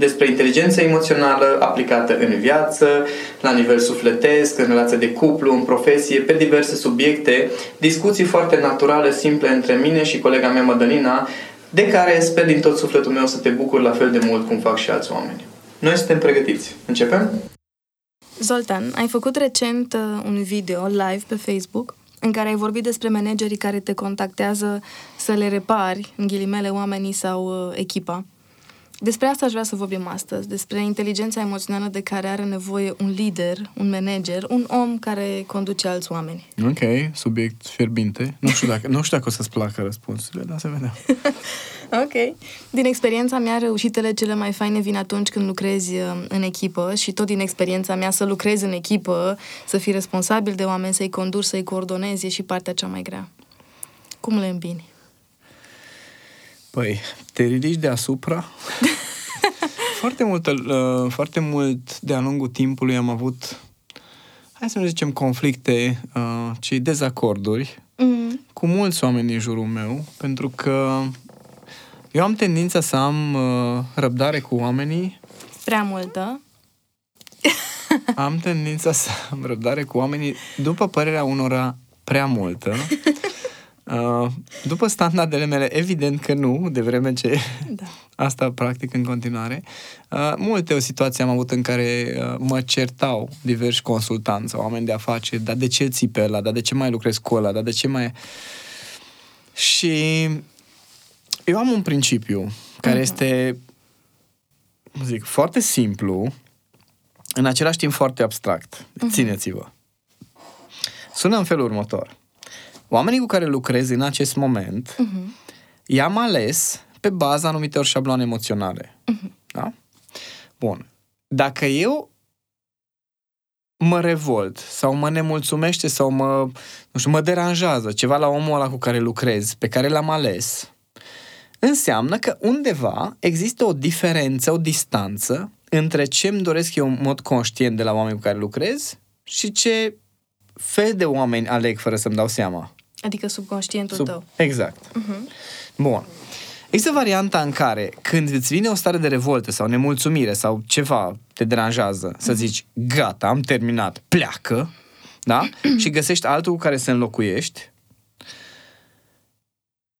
despre inteligența emoțională aplicată în viață, la nivel sufletesc, în relație de cuplu, în profesie, pe diverse subiecte, discuții foarte naturale, simple între mine și colega mea Madalina, de care sper din tot sufletul meu să te bucur la fel de mult cum fac și alți oameni. Noi suntem pregătiți. Începem? Zoltan, ai făcut recent uh, un video live pe Facebook în care ai vorbit despre managerii care te contactează să le repari, în ghilimele, oamenii sau uh, echipa. Despre asta aș vrea să vorbim astăzi, despre inteligența emoțională de care are nevoie un lider, un manager, un om care conduce alți oameni. Ok, subiect fierbinte. Nu știu dacă, nu știu dacă o să-ți placă răspunsurile, dar să vedem. ok. Din experiența mea, reușitele cele mai faine vin atunci când lucrezi uh, în echipă și tot din experiența mea să lucrezi în echipă, să fii responsabil de oameni, să-i conduci, să-i coordonezi, e și partea cea mai grea. Cum le îmbini? Păi, te ridici deasupra. foarte, mult, uh, foarte mult de-a lungul timpului am avut, hai să ne zicem, conflicte, uh, ci dezacorduri mm. cu mulți oameni din jurul meu, pentru că eu am tendința să am uh, răbdare cu oamenii. Prea multă. am tendința să am răbdare cu oamenii, după părerea unora, prea multă. Uh, după standardele mele, evident că nu, de vreme ce da. asta practic în continuare. Uh, multe o situație am avut în care uh, mă certau diversi consultanți sau oameni de afaceri, dar de ce ții pe ăla, dar de ce mai lucrezi cu ăla, dar de ce mai... Și eu am un principiu care uh-huh. este, zic, foarte simplu, în același timp foarte abstract. Uh-huh. Țineți-vă. Sună în felul următor oamenii cu care lucrez în acest moment, uh-huh. i-am ales pe baza anumitor șabloane emoționale. Uh-huh. Da? Bun. Dacă eu mă revolt sau mă nemulțumește sau mă, nu știu, mă deranjează ceva la omul ăla cu care lucrez, pe care l-am ales, înseamnă că undeva există o diferență, o distanță între ce îmi doresc eu în mod conștient de la oameni cu care lucrez și ce fel de oameni aleg fără să-mi dau seama. Adică subconștientul Sub... tău. Exact. Uh-huh. Bun. Există varianta în care, când îți vine o stare de revoltă sau nemulțumire sau ceva te deranjează, uh-huh. să mhm. zici, gata, am terminat, pleacă, da? și găsești altul cu care să înlocuiești.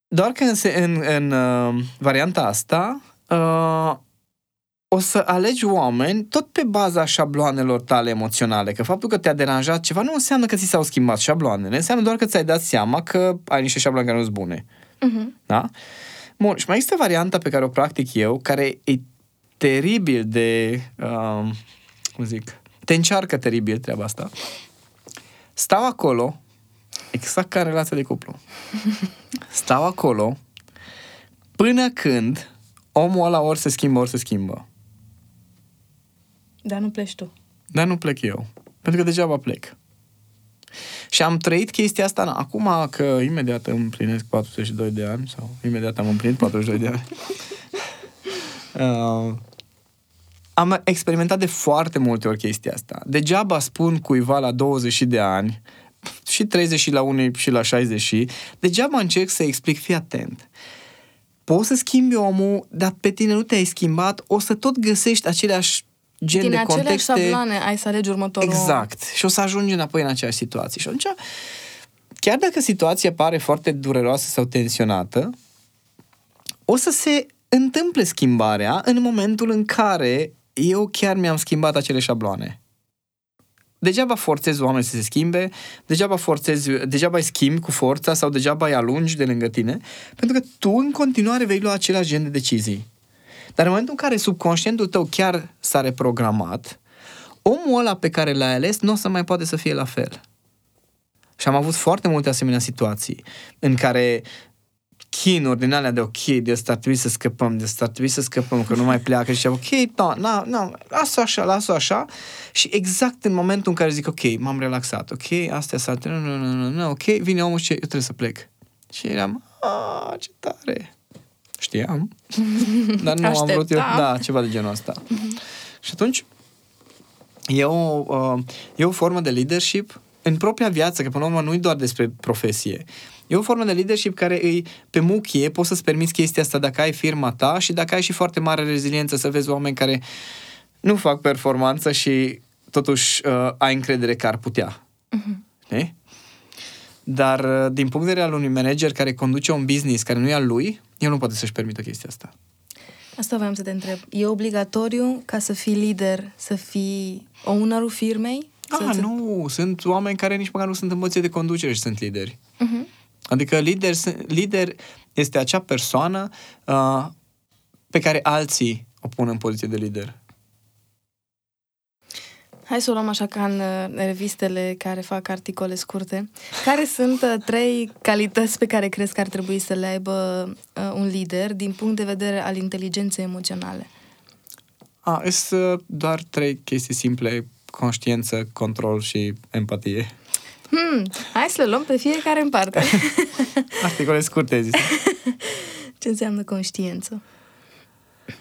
Doar că în, în, în uh, varianta asta, uh, o să alegi oameni tot pe baza șabloanelor tale emoționale. Că faptul că te-a deranjat ceva nu înseamnă că ți s-au schimbat șabloanele. Înseamnă doar că ți-ai dat seama că ai niște șabloane care nu sunt bune. Uh-huh. Da? Bun, și mai există varianta pe care o practic eu, care e teribil de... Uh, cum zic? Te încearcă teribil treaba asta. Stau acolo, exact ca relația de cuplu. Stau acolo până când omul ăla ori se schimbă, ori se schimbă. Dar nu pleci tu. Dar nu plec eu. Pentru că degeaba plec. Și am trăit chestia asta acum că imediat îmi împlinesc 42 de ani sau imediat am împlinit 42 de ani. uh, am experimentat de foarte multe ori chestia asta. Degeaba spun cuiva la 20 de ani și 30 și la 1 și la 60 și degeaba încerc să explic, fii atent. Poți să schimbi omul, dar pe tine nu te-ai schimbat, o să tot găsești aceleași gen Din de contexte... Din șabloane ai să alegi următorul... Exact. Și o să ajungi înapoi în aceeași situație. Și atunci, chiar dacă situația pare foarte dureroasă sau tensionată, o să se întâmple schimbarea în momentul în care eu chiar mi-am schimbat acele șabloane. degeaba forțezi oamenii să se schimbe, degeaba forțezi, degeaba îi schimbi cu forța sau degeaba îi alungi de lângă tine, pentru că tu în continuare vei lua același gen de decizii. Dar în momentul în care subconștientul tău chiar s-a reprogramat, omul ăla pe care l-ai ales nu o să mai poate să fie la fel. Și am avut foarte multe asemenea situații în care chinuri din alea de ok, de asta ar trebui să scăpăm, de asta ar trebui să scăpăm, că nu mai pleacă și ok, da, na, na, lasă așa, lasă așa și exact în momentul în care zic ok, m-am relaxat, ok, astea s nu, nu, nu, nu, nu, ok, vine omul și eu trebuie să plec. Și eram, a, ce tare. Știam, dar nu am vrut eu, da, ceva de genul ăsta. și atunci, e o, uh, e o formă de leadership în propria viață, că până la urmă nu e doar despre profesie. E o formă de leadership care îi pe muchie, poți să-ți permiți chestia asta dacă ai firma ta și dacă ai și foarte mare reziliență să vezi oameni care nu fac performanță și totuși uh, ai încredere că ar putea. Uh-huh. Dar uh, din punct de vedere al unui manager care conduce un business care nu e al lui, el nu poate să-și permită chestia asta. Asta voiam să te întreb. E obligatoriu ca să fii lider, să fii ownerul firmei? Ah, să nu, sunt oameni care nici măcar nu sunt în de conducere și sunt lideri. Uh-huh. Adică lider, lider este acea persoană uh, pe care alții o pun în poziție de lider. Hai să o luăm așa ca în uh, revistele care fac articole scurte. Care sunt uh, trei calități pe care crezi că ar trebui să le aibă uh, un lider din punct de vedere al inteligenței emoționale? A, sunt doar trei chestii simple, conștiință, control și empatie. Hmm, hai să le luăm pe fiecare în parte. Articole scurte, zis. Ce înseamnă conștiință?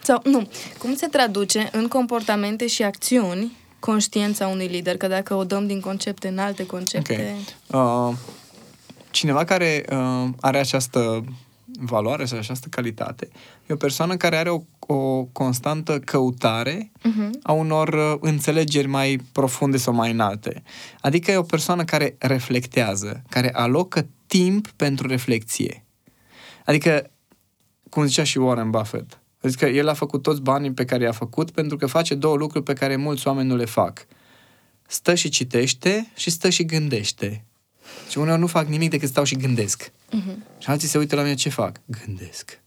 Sau, nu, cum se traduce în comportamente și acțiuni conștiința unui lider? Că dacă o dăm din concepte în alte concepte... Okay. Uh, cineva care uh, are această valoare sau această calitate. E o persoană care are o, o constantă căutare uh-huh. a unor uh, înțelegeri mai profunde sau mai înalte. Adică e o persoană care reflectează, care alocă timp pentru reflexie. Adică, cum zicea și Warren Buffett, adică el a făcut toți banii pe care i-a făcut pentru că face două lucruri pe care mulți oameni nu le fac. Stă și citește și stă și gândește. Și uneori nu fac nimic decât stau și gândesc. Uh-huh. Și alții se uită la mine ce fac? Gândesc.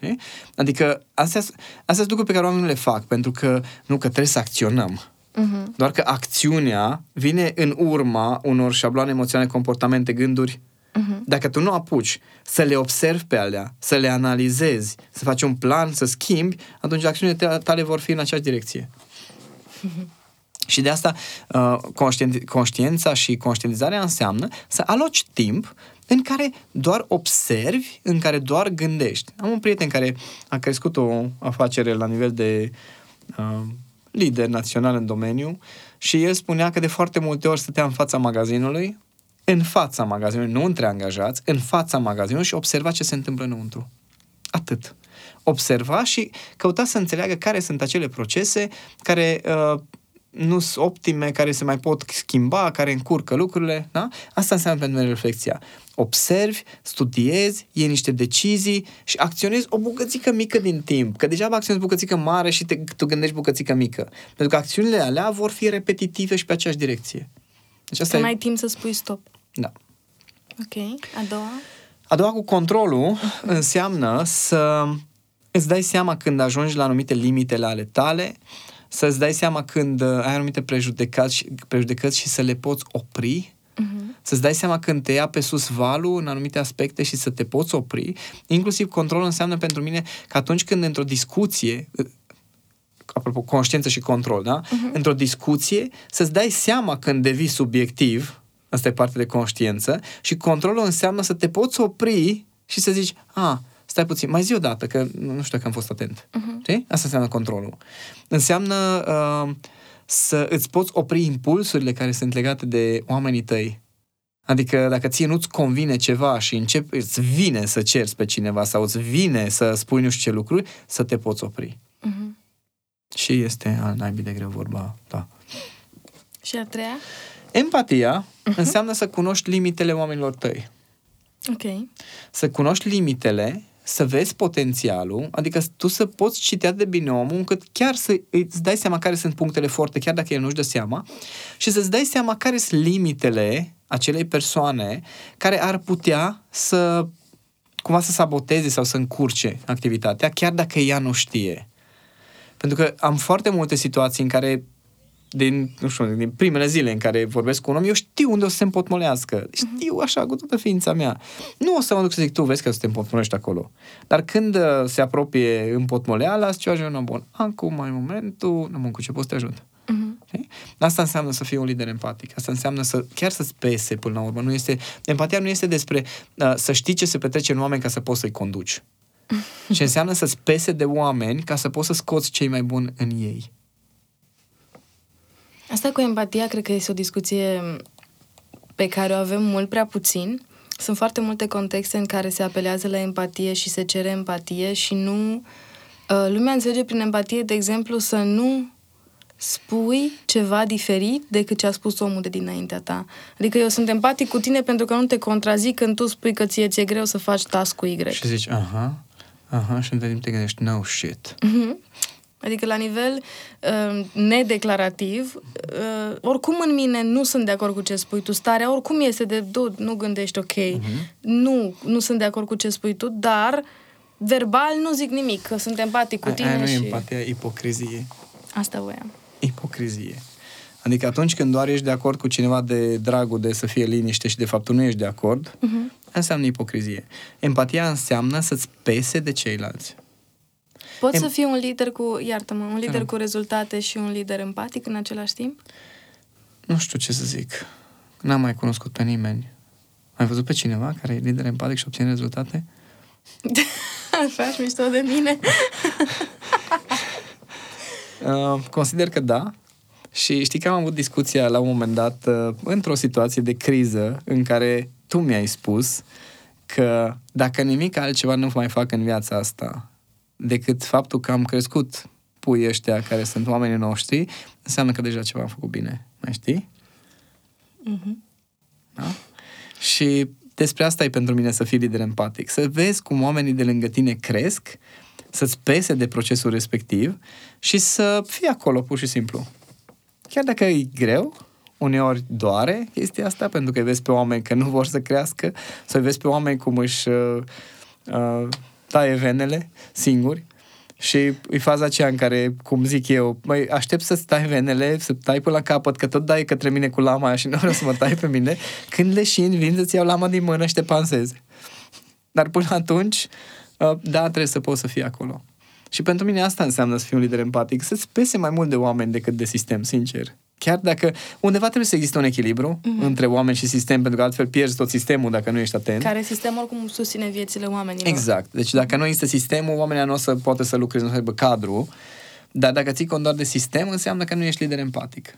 E? Adică astea, astea sunt lucruri pe care oamenii nu le fac, pentru că nu că trebuie să acționăm. Uh-huh. Doar că acțiunea vine în urma unor șabloane emoționale, comportamente, gânduri. Uh-huh. Dacă tu nu apuci să le observi pe alea, să le analizezi, să faci un plan, să schimbi, atunci acțiunile tale vor fi în aceeași direcție. Uh-huh. Și de asta uh, conștien- conștiința și conștientizarea înseamnă să aloci timp în care doar observi, în care doar gândești. Am un prieten care a crescut o afacere la nivel de uh, lider național în domeniu și el spunea că de foarte multe ori stătea în fața magazinului, în fața magazinului, nu între angajați, în fața magazinului și observa ce se întâmplă înăuntru. Atât. Observa și căuta să înțeleagă care sunt acele procese care uh, nu sunt optime, care se mai pot schimba, care încurcă lucrurile, da? Asta înseamnă pentru mine reflexia. Observi, studiezi, iei niște decizii și acționezi o bucățică mică din timp. Că deja acționezi bucățică mare și te, tu gândești bucățică mică. Pentru că acțiunile alea vor fi repetitive și pe aceeași direcție. Deci asta Când e... ai timp să spui stop. Da. Ok. A doua? A doua cu controlul înseamnă să îți dai seama când ajungi la anumite limitele ale tale, să-ți dai seama când uh, ai anumite prejudecăți, prejudecăți și să le poți opri, uh-huh. să-ți dai seama când te ia pe sus valul în anumite aspecte și să te poți opri. Inclusiv control înseamnă pentru mine că atunci când într-o discuție, uh, apropo, conștiință și control, da? Uh-huh. Într-o discuție, să-ți dai seama când devii subiectiv, asta e parte de conștiință, și controlul înseamnă să te poți opri și să zici, a, ah, stai puțin, mai zi o dată, că nu știu dacă am fost atent. Uh-huh. Știi? Asta înseamnă controlul. Înseamnă uh, să îți poți opri impulsurile care sunt legate de oamenii tăi. Adică dacă ție nu-ți convine ceva și începi, îți vine să cerți pe cineva sau îți vine să spui nu știu ce lucruri, să te poți opri. Uh-huh. Și este al naibii de greu vorba da. Și a treia? Empatia uh-huh. înseamnă să cunoști limitele oamenilor tăi. Ok. Să cunoști limitele să vezi potențialul, adică tu să poți citea de bine omul, încât chiar să îți dai seama care sunt punctele forte, chiar dacă el nu-și dă seama, și să-ți dai seama care sunt limitele acelei persoane care ar putea să cumva să saboteze sau să încurce activitatea, chiar dacă ea nu știe. Pentru că am foarte multe situații în care din, nu știu, din primele zile în care vorbesc cu un om, eu știu unde o să se împotmolească. Știu așa, cu toată ființa mea. Nu o să mă duc să zic, tu vezi că o să te împotmolești acolo. Dar când uh, se apropie împotmoleala, zice, eu bun, acum mai momentul, nu mă cu ce poți să te ajut. Uh-huh. Asta înseamnă să fii un lider empatic. Asta înseamnă să chiar să-ți pese până la urmă. Nu este, empatia nu este despre uh, să știi ce se petrece în oameni ca să poți să-i conduci. Și înseamnă să-ți pese de oameni ca să poți să scoți cei mai buni în ei. Asta cu empatia cred că este o discuție pe care o avem mult prea puțin. Sunt foarte multe contexte în care se apelează la empatie și se cere empatie și nu... Uh, lumea înțelege prin empatie, de exemplu, să nu spui ceva diferit decât ce a spus omul de dinaintea ta. Adică eu sunt empatic cu tine pentru că nu te contrazic când tu spui că ție ți-e greu să faci task cu Y. Și zici, aha, aha, și în timp te gândești, no shit. Uh-huh. Adică la nivel uh, nedeclarativ, uh, oricum în mine nu sunt de acord cu ce spui tu, starea oricum este de, dude, nu gândești ok, uh-huh. nu, nu sunt de acord cu ce spui tu, dar verbal nu zic nimic, că sunt empatic cu tine aia nu și... e empatia, ipocrizie. Asta voiam. Ipocrizie. Adică atunci când doar ești de acord cu cineva de dragul de să fie liniște și de fapt tu nu ești de acord, uh-huh. înseamnă ipocrizie. Empatia înseamnă să-ți pese de ceilalți. Poți em... să fii un lider cu, iartă-mă, un lider cu rezultate și un lider empatic în același timp? Nu știu ce să zic. N-am mai cunoscut pe nimeni. Ai văzut pe cineva care e lider empatic și obține rezultate? Faci mișto de mine. uh, consider că da. Și știi că am avut discuția la un moment dat uh, într-o situație de criză în care tu mi-ai spus că dacă nimic altceva nu mai fac în viața asta decât faptul că am crescut pui ăștia care sunt oamenii noștri, înseamnă că deja ceva am făcut bine. Mai știi? Uh-huh. Da? Și despre asta e pentru mine să fii lider empatic. Să vezi cum oamenii de lângă tine cresc, să-ți pese de procesul respectiv și să fii acolo pur și simplu. Chiar dacă e greu, uneori doare chestia asta, pentru că îi vezi pe oameni că nu vor să crească, să vezi pe oameni cum își uh, uh, taie venele singuri și e faza aceea în care, cum zic eu, mai aștept să-ți tai venele, să tai până la capăt, că tot dai către mine cu lama și nu vreau să mă tai pe mine, când leșin, vin să-ți iau lama din mână și te panseze. Dar până atunci, uh, da, trebuie să poți să fii acolo. Și pentru mine asta înseamnă să fii un lider empatic, să-ți pese mai mult de oameni decât de sistem, sincer. Chiar dacă undeva trebuie să existe un echilibru mm-hmm. între oameni și sistem, pentru că altfel pierzi tot sistemul dacă nu ești atent. Care sistemul oricum susține viețile oamenilor. Exact. Deci dacă nu există sistemul, oamenii nu o să poate să lucreze, nu să aibă cadru. Dar dacă ții cont doar de sistem, înseamnă că nu ești lider empatic.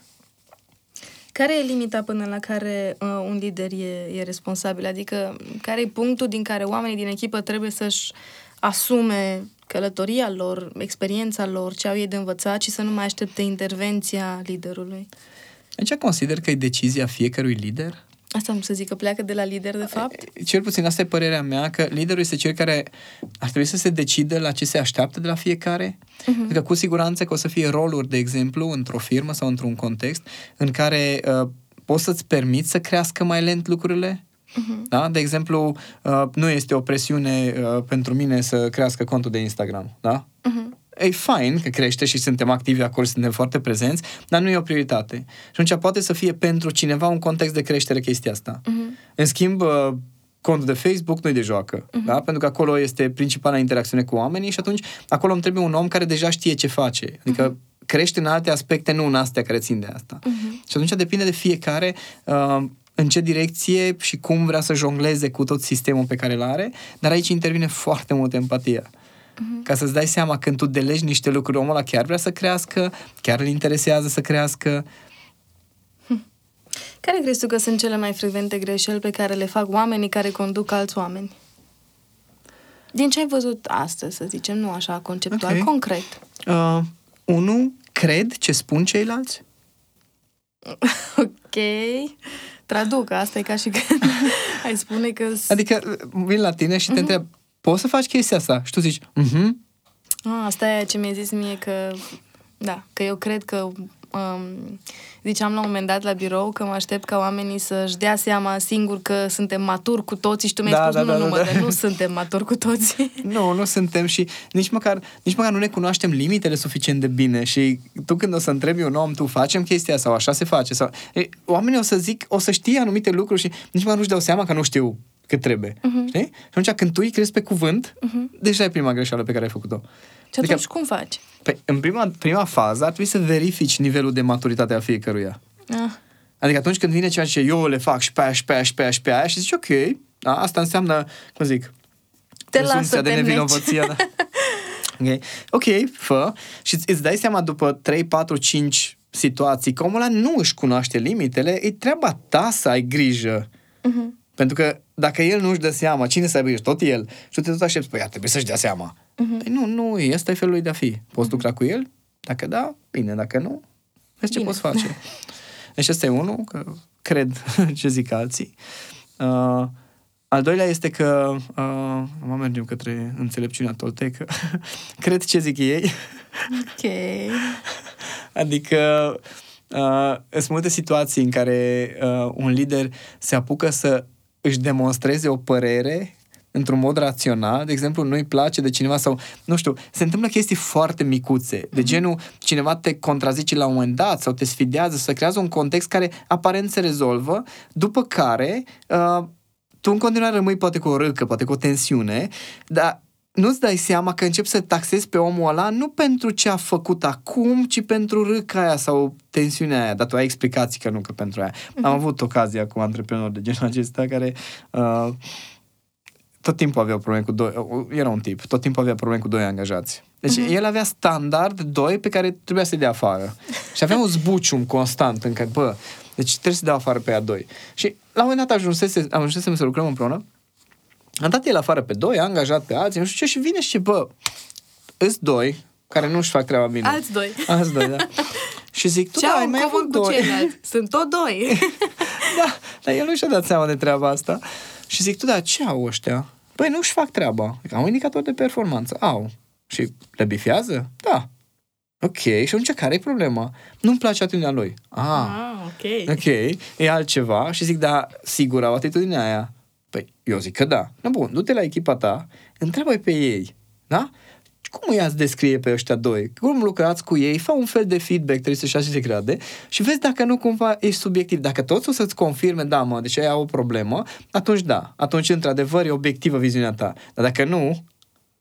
Care e limita până la care uh, un lider e, e responsabil? Adică, care e punctul din care oamenii din echipă trebuie să-și asume călătoria lor, experiența lor, ce au ei de învățat și să nu mai aștepte intervenția liderului. Aici consider că e decizia fiecărui lider? Asta nu să zic că pleacă de la lider, de fapt? Cel puțin asta e părerea mea, că liderul este cel care ar trebui să se decide la ce se așteaptă de la fiecare. Uh-huh. Adică cu siguranță că o să fie roluri, de exemplu, într-o firmă sau într-un context în care uh, poți să-ți permiți să crească mai lent lucrurile, Uh-huh. Da? De exemplu, uh, nu este o presiune uh, pentru mine să crească contul de Instagram. Da? Uh-huh. E fain că crește și suntem activi acolo, suntem foarte prezenți, dar nu e o prioritate. Și atunci poate să fie pentru cineva un context de creștere chestia asta. Uh-huh. În schimb, uh, contul de Facebook nu-i de joacă, uh-huh. da? pentru că acolo este principala interacțiune cu oamenii și atunci acolo îmi trebuie un om care deja știe ce face. Adică uh-huh. crește în alte aspecte, nu în astea care țin de asta. Uh-huh. Și atunci depinde de fiecare uh, în ce direcție și cum vrea să jongleze cu tot sistemul pe care îl are, dar aici intervine foarte mult empatia. Uh-huh. Ca să-ți dai seama când tu delegi niște lucruri, omul ăla chiar vrea să crească, chiar îl interesează să crească. Hm. Care crezi tu că sunt cele mai frecvente greșeli pe care le fac oamenii care conduc alți oameni? Din ce ai văzut astăzi, să zicem, nu așa conceptual, okay. concret? Uh, unu, cred ce spun ceilalți. ok traduc, asta e ca și când ai spune că... Adică vin la tine și te uh-huh. întreb, poți să faci chestia asta. Și tu zici, mhm, Ah, asta e ce mi-a zis mie că... Da, că eu cred că... Um, ziceam la un moment dat la birou că mă aștept ca oamenii să-și dea seama singur că suntem maturi cu toții și tu mi-ai Da, spus, da, nu, da, nu, da, nu, da. mă, că nu suntem maturi cu toții. Nu, nu suntem și nici măcar, nici măcar nu ne cunoaștem limitele suficient de bine și tu când o să întrebi un om, tu facem chestia sau așa se face sau... E, oamenii o să zic, o să știe anumite lucruri și nici măcar nu-și dau seama că nu știu cât trebuie. Uh-huh. Știi? Și atunci când tu îi crezi pe cuvânt, uh-huh. deja e prima greșeală pe care ai făcut-o. Și atunci cum faci? Păi, în prima, prima fază ar trebui să verifici nivelul de maturitate al fiecăruia. Ah, Adică atunci când vine cineva și zice, eu le fac și pe aia, și pe aia, și pe aia, și pe aia, și zici, ok, da, asta înseamnă, cum zic, te prezumția lasă de te nevinovăție. Da. ok, ok, fă și îți- îți dai seama după 3, 4, 5 situații că omul ăla nu își cunoaște limitele, e treaba ta să ai grijă. Mhm. Pentru că dacă el nu își dă seama, cine să aibă grijă? Tot el. Și tu te tot aștepți, păi ar trebui să-și dea seama. Mhm. Păi nu, nu, ăsta e felul lui de a fi. Poți lucra cu el? Dacă da, bine, dacă nu, vezi ce Bine. poți face. Deci ăsta e unul, că cred ce zic alții. Uh, al doilea este că, uh, mă mergem către înțelepciunea toltecă, cred ce zic ei, Ok. adică uh, sunt multe situații în care uh, un lider se apucă să își demonstreze o părere într-un mod rațional, de exemplu, nu-i place de cineva sau, nu știu, se întâmplă chestii foarte micuțe, de genul cineva te contrazice la un moment dat sau te sfidează, să creează un context care aparent se rezolvă, după care uh, tu în continuare rămâi poate cu o râcă, poate cu o tensiune, dar nu-ți dai seama că începi să taxezi pe omul ăla nu pentru ce a făcut acum, ci pentru râca aia sau tensiunea aia, dar tu ai explicații că nu, că pentru aia. Am avut ocazia cu antreprenori de genul acesta care uh, tot timpul aveau probleme cu doi, uh, era un tip, tot timpul avea probleme cu doi angajați. Deci uh-huh. el avea standard doi pe care trebuia să-i dea afară. Și avea un zbucium constant în care, bă, deci trebuie să dea afară pe ea doi. Și la un moment dat ajunsese, ajunsesem să lucrăm împreună am dat el afară pe doi, a angajat pe alții, nu știu ce, și vine și bă, îs doi care nu-și fac treaba bine. Alți doi. Alți doi, da. și zic, tu Ce da, au ai în mai avut comun cu doi. ceilalți? Sunt tot doi. da, dar el nu și-a dat seama de treaba asta. Și zic, tu da, ce au ăștia? Păi nu-și fac treaba. Zic, Au indicator de performanță. Au. Și le bifează? Da. Ok, și atunci care e problema? Nu-mi place atitudinea lui. Ah, ah, ok. Ok, e altceva și zic, da, sigur au atitudinea aia. Păi, eu zic că da. Na bun, du-te la echipa ta, întreabă pe ei, da? Cum îi ați descrie pe ăștia doi? Cum lucrați cu ei? Fă un fel de feedback 360 de grade și vezi dacă nu cumva ești subiectiv. Dacă toți o să-ți confirme, da, mă, deci ai o problemă, atunci da. Atunci, într-adevăr, e obiectivă viziunea ta. Dar dacă nu,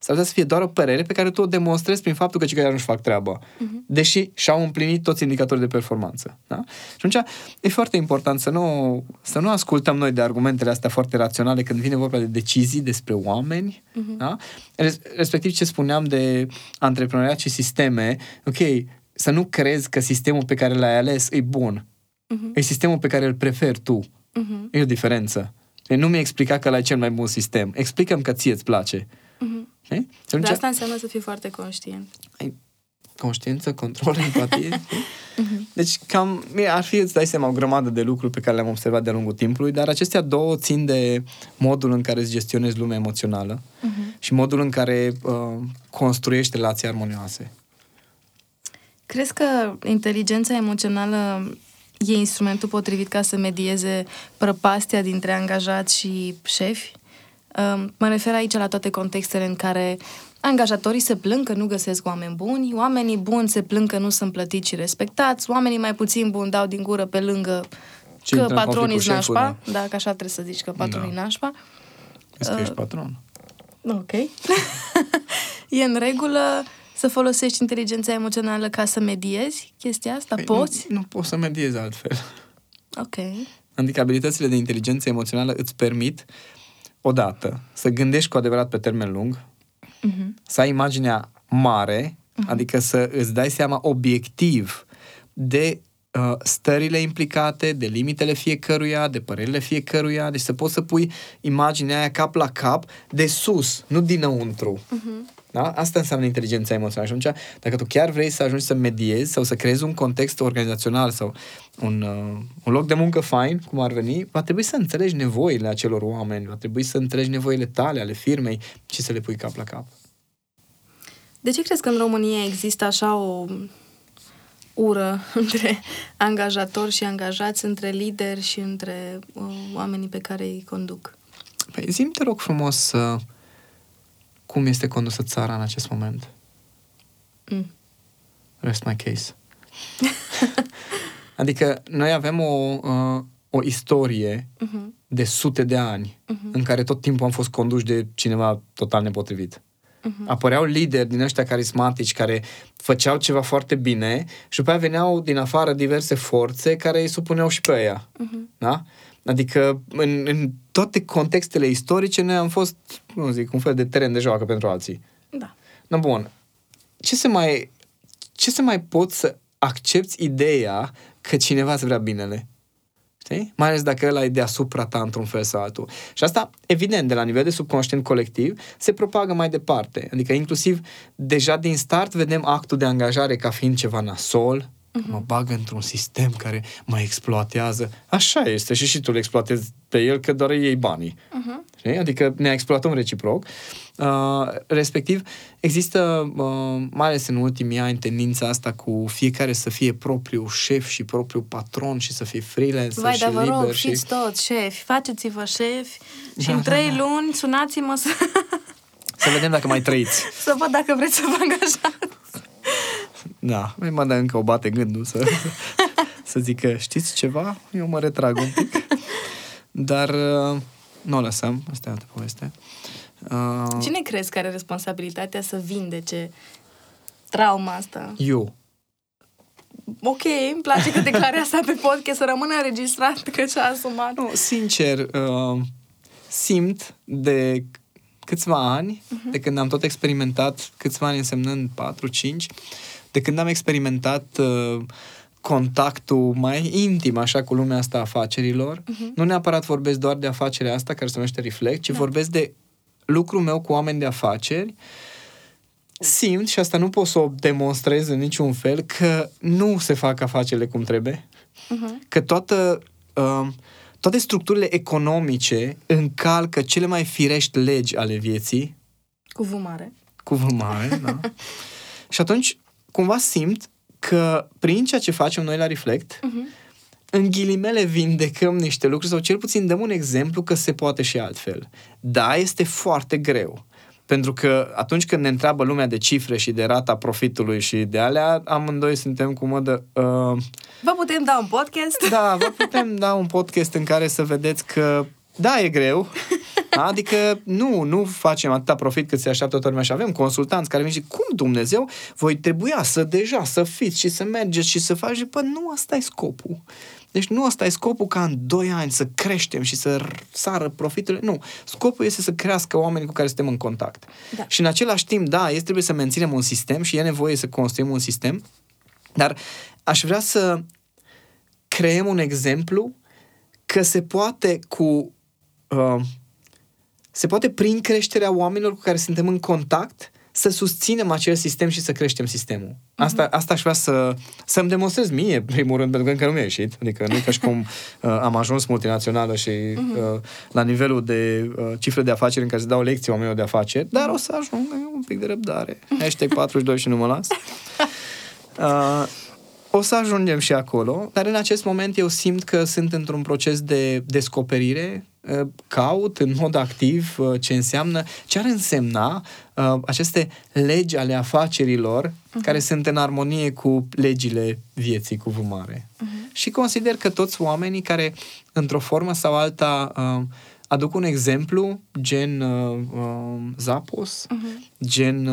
S-ar putea să fie doar o părere pe care tu o demonstrezi prin faptul că cei care nu-și fac treaba. Uh-huh. Deși și-au împlinit toți indicatorii de performanță. Da? Și atunci e foarte important să nu, să nu ascultăm noi de argumentele astea foarte raționale când vine vorba de decizii despre oameni. Uh-huh. Da? Res- Respectiv ce spuneam de antreprenoriat și sisteme. Ok, să nu crezi că sistemul pe care l-ai ales e bun. Uh-huh. E sistemul pe care îl preferi tu. Uh-huh. E o diferență. Deci nu mi-e explica că ăla e cel mai bun sistem. Explicăm că ție îți place. Mhm. Știi? Și Dar atunci asta înseamnă să fii foarte conștient. ai conștiință, control, empatie. știi? deci cam mie, ar fi, îți dai seama, o grămadă de lucruri pe care le-am observat de-a lungul timpului, dar acestea două țin de modul în care îți gestionezi lumea emoțională și modul în care uh, construiești relații armonioase. Crezi că inteligența emoțională e instrumentul potrivit ca să medieze prăpastia dintre angajați și șefi? Um, Mă refer aici la toate contextele în care angajatorii se plâng că nu găsesc oameni buni, oamenii buni se plâng că nu sunt plătiți și respectați, oamenii mai puțin buni dau din gură pe lângă Și că intră în patronii conflict sunt cu nașpa, șeful, da, că așa trebuie să zici că patronii Da. nașpa. Vezi că ești patron. Ok. e în regulă să folosești inteligența emoțională ca să mediezi chestia asta? Păi Poți? Nu, nu poți să mediezi altfel. Ok. Adică abilitățile de inteligență emoțională îți permit, odată, să gândești cu adevărat pe termen lung, Mhm. să ai imaginea mare, adică să îți dai seama obiectiv de uh, stările implicate, de limitele fiecăruia, de părerile fiecăruia, deci să poți să pui imaginea aia cap la cap, de sus, nu dinăuntru. Uh-huh. Da? Asta înseamnă inteligența emoțională. Și atunci, dacă tu chiar vrei să ajungi să mediezi sau să creezi un context organizațional sau un, uh, un loc de muncă fain, cum ar veni, va trebui să înțelegi nevoile acelor oameni, va trebui să înțelegi nevoile tale, ale firmei și să le pui cap la cap. De ce crezi că în România există așa o ură între angajatori și angajați, între lideri și între uh, oamenii pe care îi conduc? Păi zi te rog frumos, uh, cum este condusă țara în acest moment. Mm. Rest my case. adică noi avem o, uh, o istorie uh-huh. de sute de ani uh-huh. în care tot timpul am fost conduși de cineva total nepotrivit. Uh-huh. Apăreau lideri din ăștia carismatici care făceau ceva foarte bine și după aia veneau din afară diverse forțe care îi supuneau și pe ea. Uh-huh. Da? Adică în, în toate contextele istorice noi am fost, nu zic, un fel de teren de joacă pentru alții. Da. Na bun. Ce se mai, ce se mai pot să accepti ideea că cineva îți vrea binele? Știi? Mai ales dacă ăla e deasupra ta într-un fel sau altul. Și asta, evident, de la nivel de subconștient colectiv, se propagă mai departe. Adică, inclusiv, deja din start vedem actul de angajare ca fiind ceva nasol, uh-huh. mă bagă într-un sistem care mă exploatează. Așa este și și tu îl exploatezi pe el că doar iei banii. Uh-huh. Adică ne exploatăm reciproc. Uh, respectiv, există, uh, mai ales în ultimii ani, tendința asta cu fiecare să fie propriu șef și propriu patron și să fie freelancer Vai, și dar vă liber. rog, și... fiți toți șefi, faceți-vă șefi și da, în trei da, da. luni sunați-mă să... Să vedem dacă mai trăiți. să văd dacă vreți să vă angajați. Da, mai mă dă încă o bate gândul să, să zic că știți ceva? Eu mă retrag un pic. Dar uh, nu o lăsăm, asta e altă poveste. Uh, Cine crezi că are responsabilitatea să vindece trauma asta? Eu. Ok, îmi place că declari asta pe podcast, să rămână înregistrat că ce-a asumat. Nu, sincer, uh, simt de câțiva ani, uh-huh. de când am tot experimentat, câțiva ani însemnând 4-5, de când am experimentat uh, contactul mai intim, așa, cu lumea asta a afacerilor. Uh-huh. Nu neapărat vorbesc doar de afacerea asta, care se numește Reflect, ci da. vorbesc de lucrul meu cu oameni de afaceri. Simt, și asta nu pot să o demonstrez în niciun fel, că nu se fac afacerile cum trebuie. Uh-huh. Că toată... Uh, toate structurile economice încalcă cele mai firești legi ale vieții. Cuvânt mare. Cuvânt mare, da. și atunci, cumva simt că prin ceea ce facem noi la Reflect, uh-huh. În ghilimele vindecăm niște lucruri sau cel puțin dăm un exemplu că se poate și altfel. Da, este foarte greu. Pentru că atunci când ne întreabă lumea de cifre și de rata profitului și de alea, amândoi suntem cu modă... Uh, vă putem da un podcast? Da, vă putem da un podcast în care să vedeți că da, e greu. Adică nu, nu facem atâta profit cât se așteaptă toată lumea și avem consultanți care vin și cum Dumnezeu voi trebuia să deja să fiți și să mergeți și să faci, păi nu asta e scopul. Deci nu asta e scopul ca în 2 ani să creștem și să sară profiturile. Nu. Scopul este să crească oamenii cu care suntem în contact. Da. Și în același timp, da, este trebuie să menținem un sistem și e nevoie să construim un sistem, dar aș vrea să creăm un exemplu că se poate cu uh, se poate prin creșterea oamenilor cu care suntem în contact să susținem acel sistem și să creștem sistemul. Asta, uh-huh. asta aș vrea să, să-mi demonstrez mie, în primul rând, pentru că încă nu mi-a ieșit. Adică nu e ca și cum uh, am ajuns multinațională și uh-huh. uh, la nivelul de uh, cifre de afaceri în care se dau lecții oamenilor de afaceri, dar o să ajung un pic de răbdare. Hashtag 42 și nu mă las. Uh, o să ajungem și acolo, dar în acest moment eu simt că sunt într-un proces de descoperire, uh, caut în mod activ uh, ce înseamnă, ce ar însemna uh, aceste legi ale afacerilor uh-huh. care sunt în armonie cu legile vieții cu vumare. Uh-huh. Și consider că toți oamenii care, într-o formă sau alta, aduc un exemplu, gen Zappos, uh-huh. gen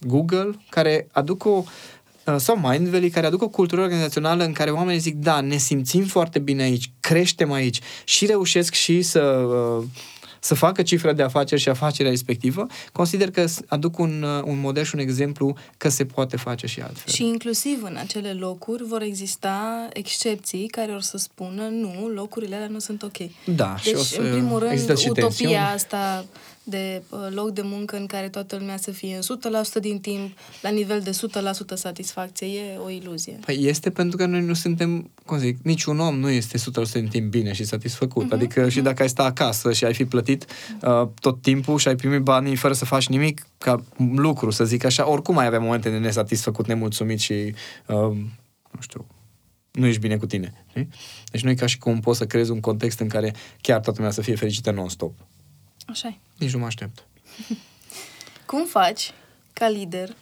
Google, care aduc o Uh, sau Mindvalley, care aduc o cultură organizațională în care oamenii zic, da, ne simțim foarte bine aici, creștem aici și reușesc și să, uh, să facă cifra de afaceri și afacerea respectivă, consider că aduc un, uh, un model și un exemplu că se poate face și altfel. Și inclusiv în acele locuri vor exista excepții care or să spună nu, locurile alea nu sunt ok. Da, deci, și o să în primul rând, există și utopia tensiuni. asta de uh, loc de muncă în care toată lumea să fie în 100% din timp, la nivel de 100% satisfacție, e o iluzie. Păi este pentru că noi nu suntem, cum zic, niciun om nu este 100% din timp bine și satisfăcut. Uh-huh, adică uh-huh. și dacă ai sta acasă și ai fi plătit uh, tot timpul și ai primit banii fără să faci nimic, ca lucru, să zic așa, oricum ai avea momente de nesatisfăcut, nemulțumit și, uh, nu știu, nu ești bine cu tine. Știi? Deci nu e ca și cum poți să creezi un context în care chiar toată lumea să fie fericită non-stop. Așa e. Nici nu mă aștept. Cum faci, ca lider,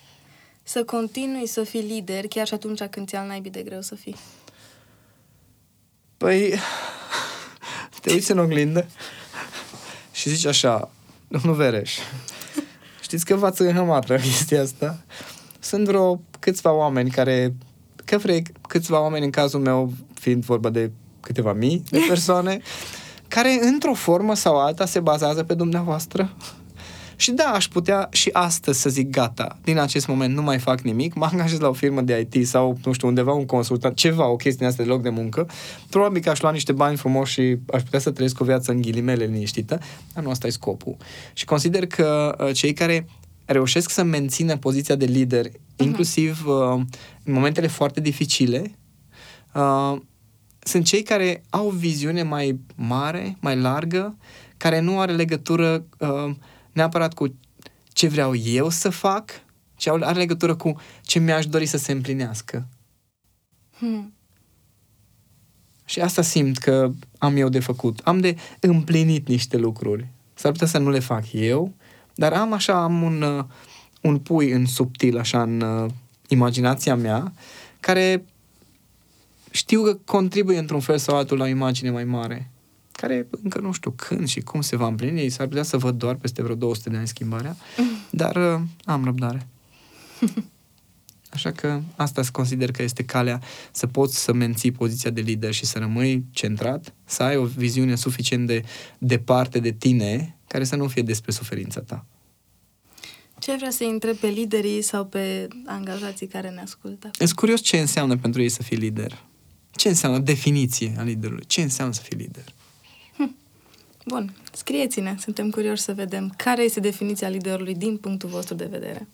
să continui să fii lider chiar și atunci când ți-al naibii de greu să fii? Păi, te uiți în oglindă și zici așa, domnul Vereș, știți că v-ați înhămat la chestia asta? Sunt vreo câțiva oameni care, că vrei, câțiva oameni în cazul meu, fiind vorba de câteva mii de persoane, care într-o formă sau alta se bazează pe dumneavoastră. Și da, aș putea și astăzi să zic gata, din acest moment nu mai fac nimic, mă angajez la o firmă de IT sau, nu știu, undeva un consultant, ceva, o chestie asta de loc de muncă, probabil că aș lua niște bani frumos și aș putea să trăiesc o viață în ghilimele liniștită, dar nu asta e scopul. Și consider că uh, cei care reușesc să mențină poziția de lider, uh-huh. inclusiv uh, în momentele foarte dificile, uh, sunt cei care au o viziune mai mare, mai largă, care nu are legătură uh, neapărat cu ce vreau eu să fac, ci are legătură cu ce mi-aș dori să se împlinească. Hmm. Și asta simt că am eu de făcut. Am de împlinit niște lucruri. S-ar putea să nu le fac eu, dar am așa, am un, uh, un pui în subtil, așa, în uh, imaginația mea, care știu că contribuie într-un fel sau altul la o imagine mai mare care încă nu știu când și cum se va împlini, s-ar putea să văd doar peste vreo 200 de ani schimbarea, dar uh, am răbdare. Așa că asta să consider că este calea să poți să menții poziția de lider și să rămâi centrat, să ai o viziune suficient de departe de tine, care să nu fie despre suferința ta. Ce vrea să întreb pe liderii sau pe angajații care ne ascultă? Sunt curios ce înseamnă pentru ei să fii lider. Ce înseamnă definiție a liderului? Ce înseamnă să fii lider? Bun, scrieți-ne, suntem curioși să vedem care este definiția liderului din punctul vostru de vedere.